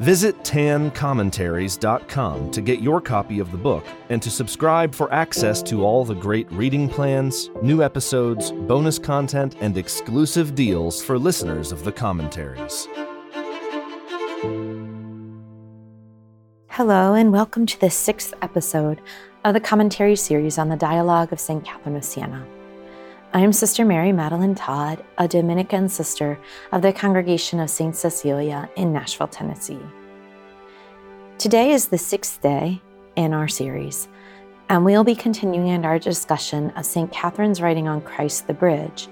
Visit tancommentaries.com to get your copy of the book and to subscribe for access to all the great reading plans, new episodes, bonus content, and exclusive deals for listeners of the commentaries. Hello, and welcome to the sixth episode of the commentary series on the Dialogue of St. Catherine of Siena. I am Sister Mary Madeline Todd, a Dominican sister of the Congregation of St. Cecilia in Nashville, Tennessee. Today is the sixth day in our series, and we'll be continuing our discussion of St. Catherine's writing on Christ the Bridge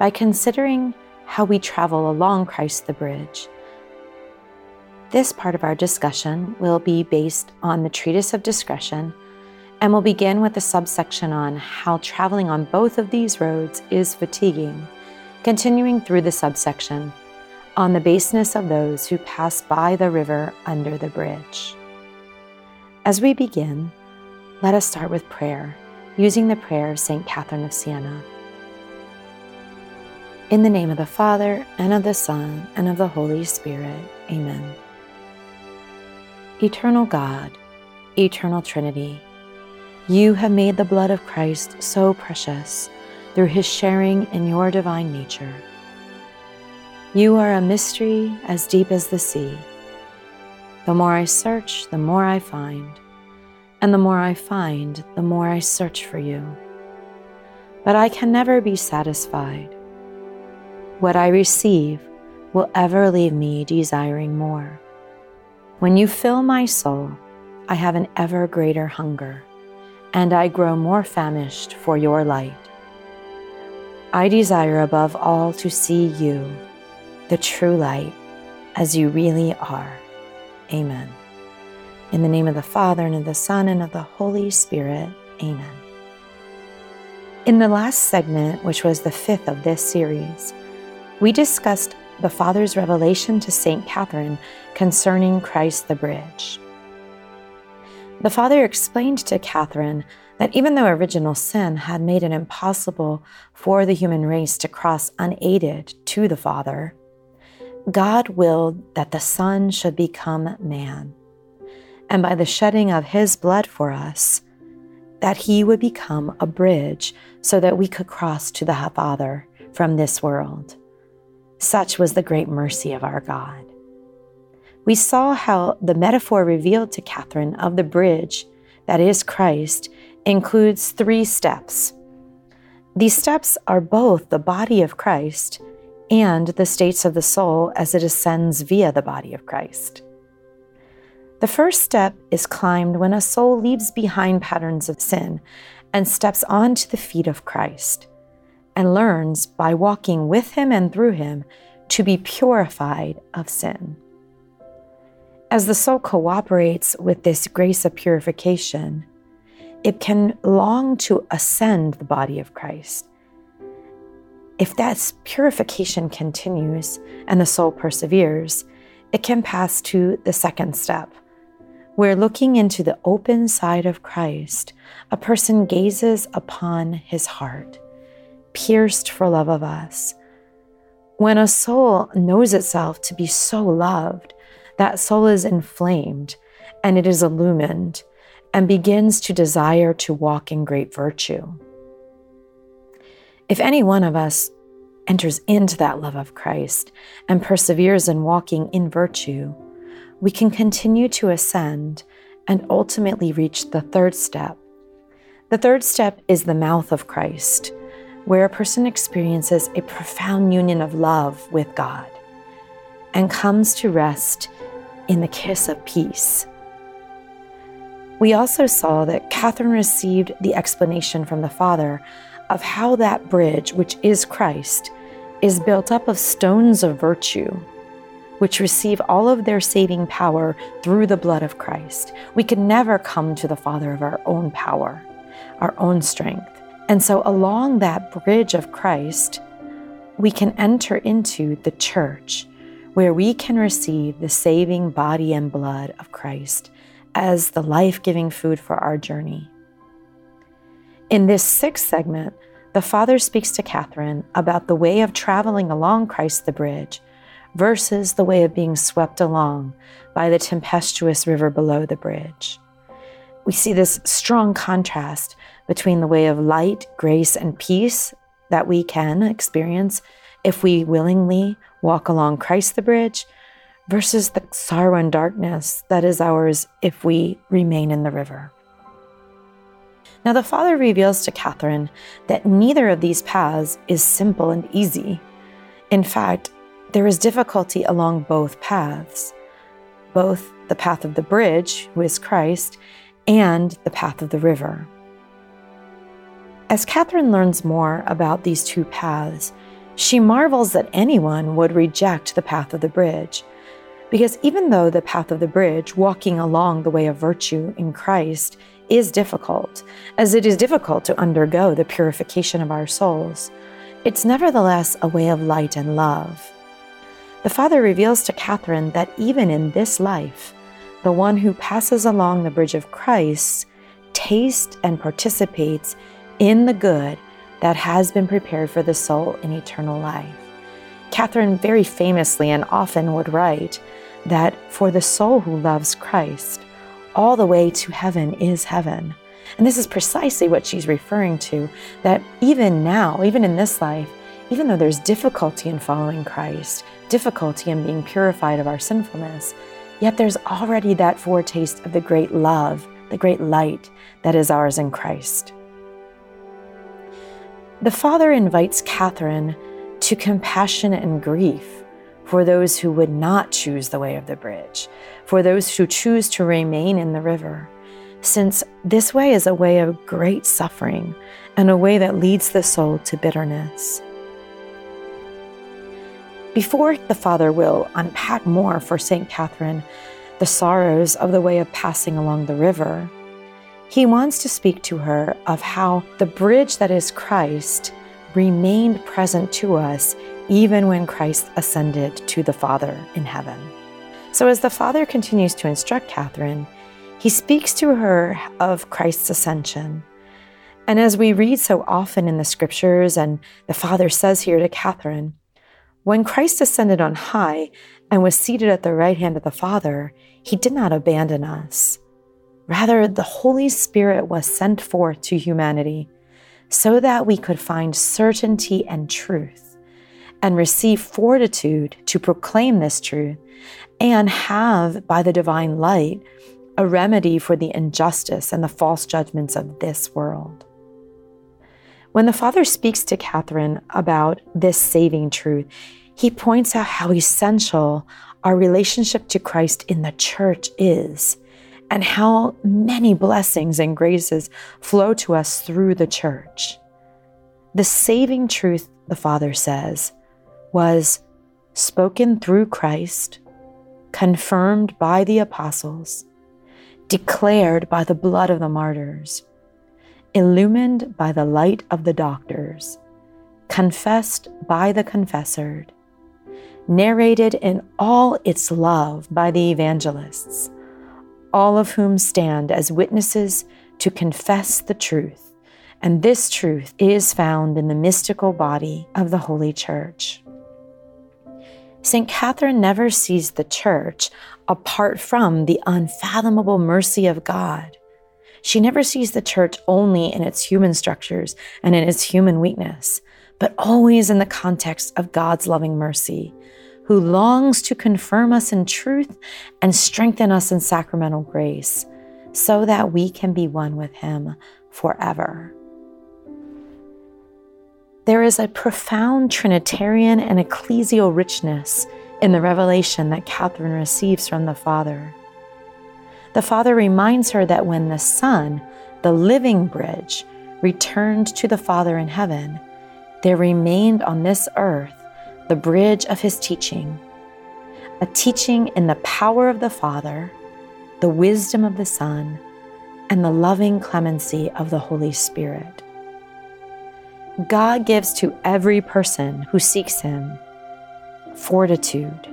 by considering how we travel along Christ the Bridge. This part of our discussion will be based on the Treatise of Discretion and we'll begin with a subsection on how traveling on both of these roads is fatiguing, continuing through the subsection on the baseness of those who pass by the river under the bridge. As we begin, let us start with prayer, using the prayer of St. Catherine of Siena. In the name of the Father, and of the Son, and of the Holy Spirit, amen. Eternal God, eternal Trinity, you have made the blood of Christ so precious through his sharing in your divine nature. You are a mystery as deep as the sea. The more I search, the more I find, and the more I find, the more I search for you. But I can never be satisfied. What I receive will ever leave me desiring more. When you fill my soul, I have an ever greater hunger and I grow more famished for your light. I desire above all to see you, the true light, as you really are. Amen. In the name of the Father, and of the Son, and of the Holy Spirit. Amen. In the last segment, which was the fifth of this series, we discussed the Father's revelation to St. Catherine concerning Christ the Bridge. The father explained to Catherine that even though original sin had made it impossible for the human race to cross unaided to the Father, God willed that the Son should become man, and by the shedding of his blood for us, that he would become a bridge so that we could cross to the Father from this world. Such was the great mercy of our God we saw how the metaphor revealed to Catherine of the bridge that is Christ includes three steps. These steps are both the body of Christ and the states of the soul as it ascends via the body of Christ. The first step is climbed when a soul leaves behind patterns of sin and steps onto the feet of Christ and learns by walking with him and through him to be purified of sin. As the soul cooperates with this grace of purification, it can long to ascend the body of Christ. If that purification continues and the soul perseveres, it can pass to the second step, where looking into the open side of Christ, a person gazes upon his heart, pierced for love of us. When a soul knows itself to be so loved, that soul is inflamed and it is illumined and begins to desire to walk in great virtue. If any one of us enters into that love of Christ and perseveres in walking in virtue, we can continue to ascend and ultimately reach the third step. The third step is the mouth of Christ, where a person experiences a profound union of love with God and comes to rest in the kiss of peace. We also saw that Catherine received the explanation from the Father of how that bridge, which is Christ, is built up of stones of virtue, which receive all of their saving power through the blood of Christ. We could never come to the Father of our own power, our own strength. And so, along that bridge of Christ, we can enter into the church where we can receive the saving body and blood of Christ as the life giving food for our journey. In this sixth segment, the Father speaks to Catherine about the way of traveling along Christ the bridge versus the way of being swept along by the tempestuous river below the bridge. We see this strong contrast between the way of light, grace, and peace that we can experience if we willingly walk along Christ the bridge versus the sorrow and darkness that is ours if we remain in the river. Now, the Father reveals to Catherine that neither of these paths is simple and easy. In fact, there is difficulty along both paths, both the path of the bridge, who is Christ, and the path of the river. As Catherine learns more about these two paths, she marvels that anyone would reject the path of the bridge. Because even though the path of the bridge, walking along the way of virtue in Christ, is difficult, as it is difficult to undergo the purification of our souls, it's nevertheless a way of light and love. The Father reveals to Catherine that even in this life, the one who passes along the bridge of Christ tastes and participates in the good that has been prepared for the soul in eternal life. Catherine very famously and often would write that for the soul who loves Christ, all the way to heaven is heaven. And this is precisely what she's referring to that even now, even in this life, even though there's difficulty in following Christ, difficulty in being purified of our sinfulness, yet there's already that foretaste of the great love, the great light that is ours in Christ. The Father invites Catherine to compassion and grief for those who would not choose the way of the bridge, for those who choose to remain in the river, since this way is a way of great suffering and a way that leads the soul to bitterness. Before the Father will unpack more for St. Catherine the sorrows of the way of passing along the river, he wants to speak to her of how the bridge that is Christ remained present to us even when Christ ascended to the Father in heaven. So, as the Father continues to instruct Catherine, he speaks to her of Christ's ascension. And as we read so often in the scriptures, and the Father says here to Catherine, when Christ ascended on high and was seated at the right hand of the Father, he did not abandon us. Rather, the Holy Spirit was sent forth to humanity so that we could find certainty and truth and receive fortitude to proclaim this truth and have, by the divine light, a remedy for the injustice and the false judgments of this world. When the Father speaks to Catherine about this saving truth, he points out how essential our relationship to Christ in the church is, and how many blessings and graces flow to us through the church. The saving truth, the Father says, was spoken through Christ, confirmed by the apostles, declared by the blood of the martyrs illumined by the light of the doctors, confessed by the confessor, narrated in all its love by the evangelists, all of whom stand as witnesses to confess the truth. And this truth is found in the mystical body of the Holy Church. St. Catherine never sees the church apart from the unfathomable mercy of God. She never sees the church only in its human structures and in its human weakness, but always in the context of God's loving mercy, who longs to confirm us in truth and strengthen us in sacramental grace, so that we can be one with Him forever. There is a profound Trinitarian and ecclesial richness in the revelation that Catherine receives from the Father the Father reminds her that when the Son, the living bridge, returned to the Father in heaven, there remained on this earth the bridge of his teaching, a teaching in the power of the Father, the wisdom of the Son, and the loving clemency of the Holy Spirit. God gives to every person who seeks Him fortitude,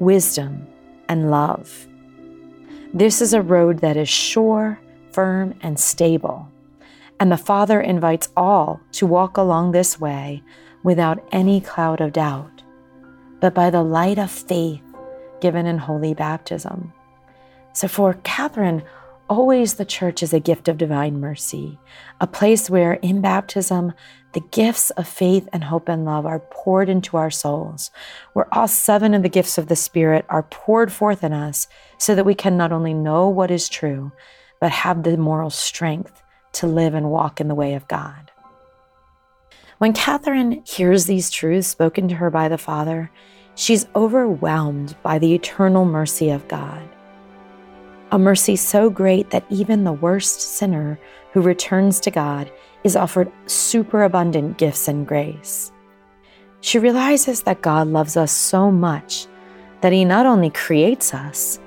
wisdom, and love. This is a road that is sure, firm, and stable. And the Father invites all to walk along this way without any cloud of doubt, but by the light of faith given in holy baptism. So for Catherine, always the church is a gift of divine mercy, a place where in baptism the gifts of faith and hope and love are poured into our souls, where all seven of the gifts of the Spirit are poured forth in us so that we can not only know what is true, but have the moral strength to live and walk in the way of God. When Catherine hears these truths spoken to her by the Father, she's overwhelmed by the eternal mercy of God. A mercy so great that even the worst sinner who returns to God is offered superabundant gifts and grace. She realizes that God loves us so much that He not only creates us,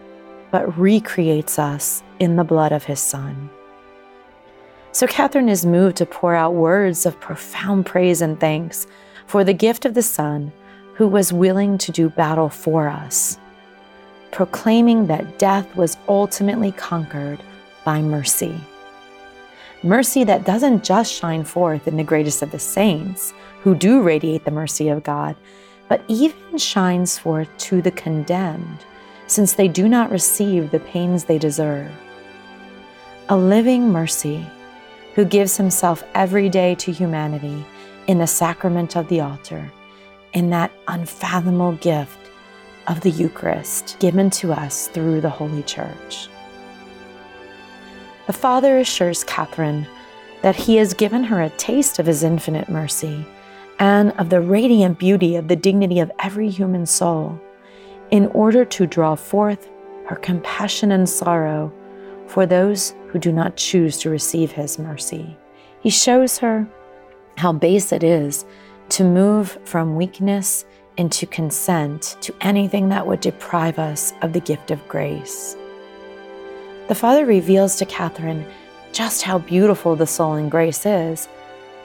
but recreates us in the blood of His Son. So Catherine is moved to pour out words of profound praise and thanks for the gift of the Son who was willing to do battle for us, proclaiming that death was ultimately conquered by mercy. Mercy that doesn't just shine forth in the greatest of the saints who do radiate the mercy of God, but even shines forth to the condemned, since they do not receive the pains they deserve. A living mercy who gives himself every day to humanity in the sacrament of the altar, in that unfathomable gift of the Eucharist given to us through the Holy Church. The Father assures Catherine that he has given her a taste of his infinite mercy and of the radiant beauty of the dignity of every human soul in order to draw forth her compassion and sorrow for those who do not choose to receive his mercy. He shows her how base it is to move from weakness into consent to anything that would deprive us of the gift of grace. The Father reveals to Catherine just how beautiful the soul in grace is,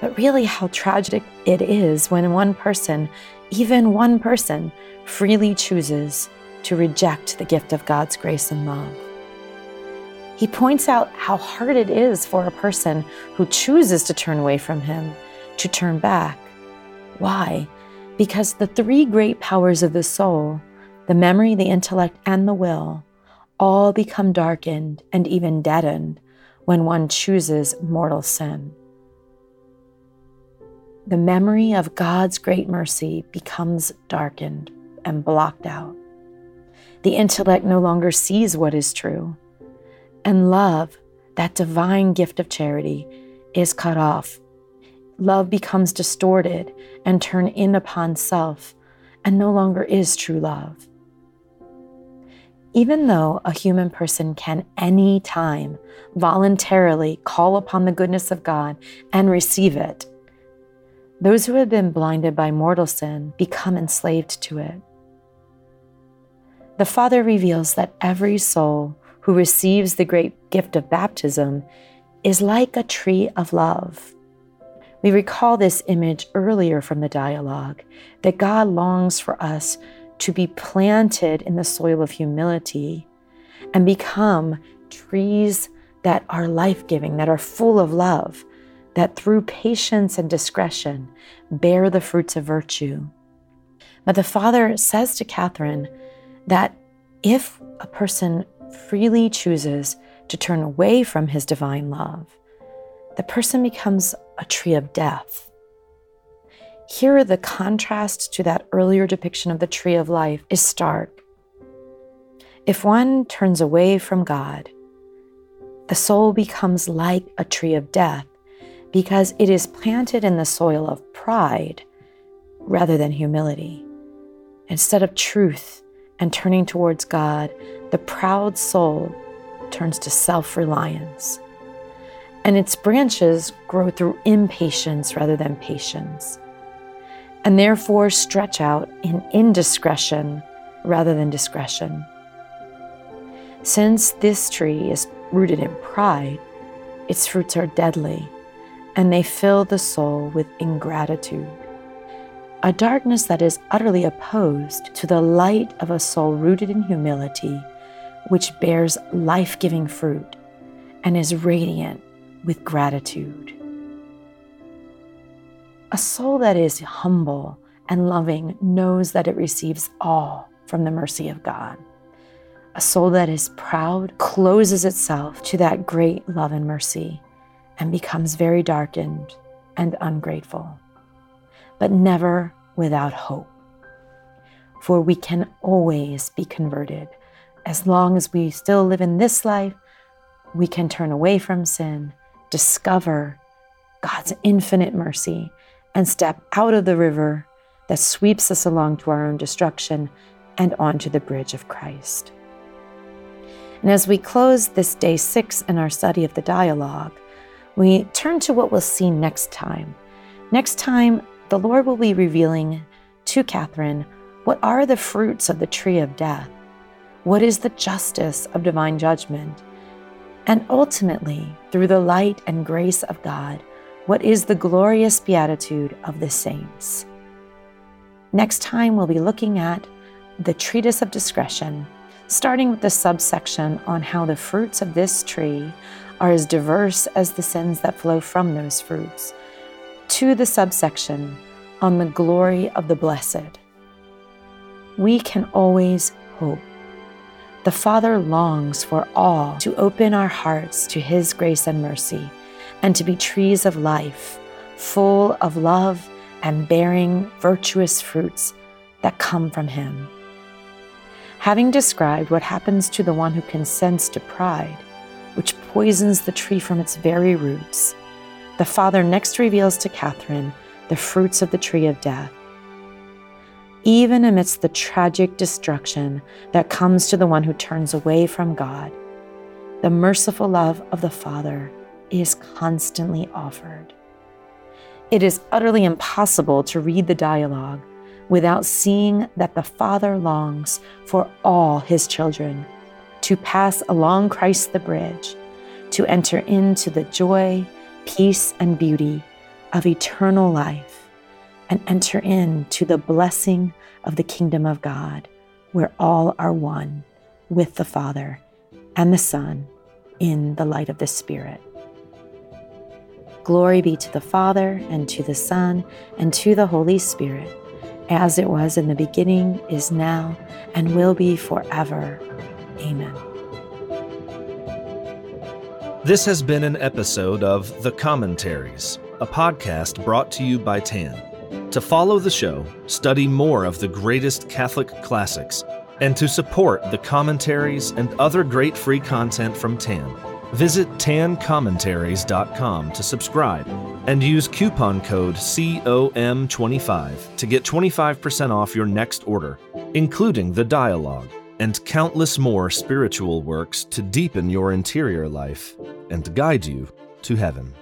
but really how tragic it is when one person, even one person, freely chooses to reject the gift of God's grace and love. He points out how hard it is for a person who chooses to turn away from Him to turn back. Why? Because the three great powers of the soul, the memory, the intellect, and the will, all become darkened and even deadened when one chooses mortal sin. The memory of God's great mercy becomes darkened and blocked out. The intellect no longer sees what is true and love, that divine gift of charity, is cut off. Love becomes distorted and turned in upon self and no longer is true love. Even though a human person can any time voluntarily call upon the goodness of God and receive it, those who have been blinded by mortal sin become enslaved to it. The Father reveals that every soul who receives the great gift of baptism is like a tree of love. We recall this image earlier from the dialogue that God longs for us to be planted in the soil of humility and become trees that are life giving, that are full of love, that through patience and discretion bear the fruits of virtue. But the Father says to Catherine that if a person freely chooses to turn away from his divine love, the person becomes a tree of death. Here, the contrast to that earlier depiction of the tree of life is stark. If one turns away from God, the soul becomes like a tree of death because it is planted in the soil of pride rather than humility. Instead of truth and turning towards God, the proud soul turns to self reliance. And its branches grow through impatience rather than patience, and therefore stretch out in indiscretion rather than discretion. Since this tree is rooted in pride, its fruits are deadly, and they fill the soul with ingratitude. A darkness that is utterly opposed to the light of a soul rooted in humility, which bears life giving fruit and is radiant with gratitude. A soul that is humble and loving knows that it receives all from the mercy of God. A soul that is proud closes itself to that great love and mercy and becomes very darkened and ungrateful, but never without hope. For we can always be converted. As long as we still live in this life, we can turn away from sin, discover God's infinite mercy, and step out of the river that sweeps us along to our own destruction and onto the bridge of Christ. And as we close this day six in our study of the dialogue, we turn to what we'll see next time. Next time, the Lord will be revealing to Catherine what are the fruits of the tree of death, what is the justice of divine judgment, and ultimately, through the light and grace of God, what is the glorious beatitude of the saints. Next time, we'll be looking at the treatise of discretion, starting with the subsection on how the fruits of this tree are as diverse as the sins that flow from those fruits, to the subsection on the glory of the blessed. We can always hope. The Father longs for all to open our hearts to His grace and mercy, and to be trees of life, full of love and bearing virtuous fruits that come from Him. Having described what happens to the one who consents to pride, which poisons the tree from its very roots, the Father next reveals to Catherine the fruits of the tree of death. Even amidst the tragic destruction that comes to the one who turns away from God, the merciful love of the Father is constantly offered. It is utterly impossible to read the dialogue without seeing that the Father longs for all his children to pass along Christ the bridge, to enter into the joy, peace, and beauty of eternal life, and enter into the blessing of the kingdom of God, where all are one with the Father and the Son in the light of the Spirit. Glory be to the Father, and to the Son, and to the Holy Spirit, as it was in the beginning, is now, and will be forever. Amen. This has been an episode of The Commentaries, a podcast brought to you by TAN. To follow the show, study more of the greatest Catholic classics, and to support the commentaries and other great free content from TAN Visit tancommentaries.com to subscribe and use coupon code COM25 to get 25% off your next order, including the dialogue and countless more spiritual works to deepen your interior life and guide you to heaven.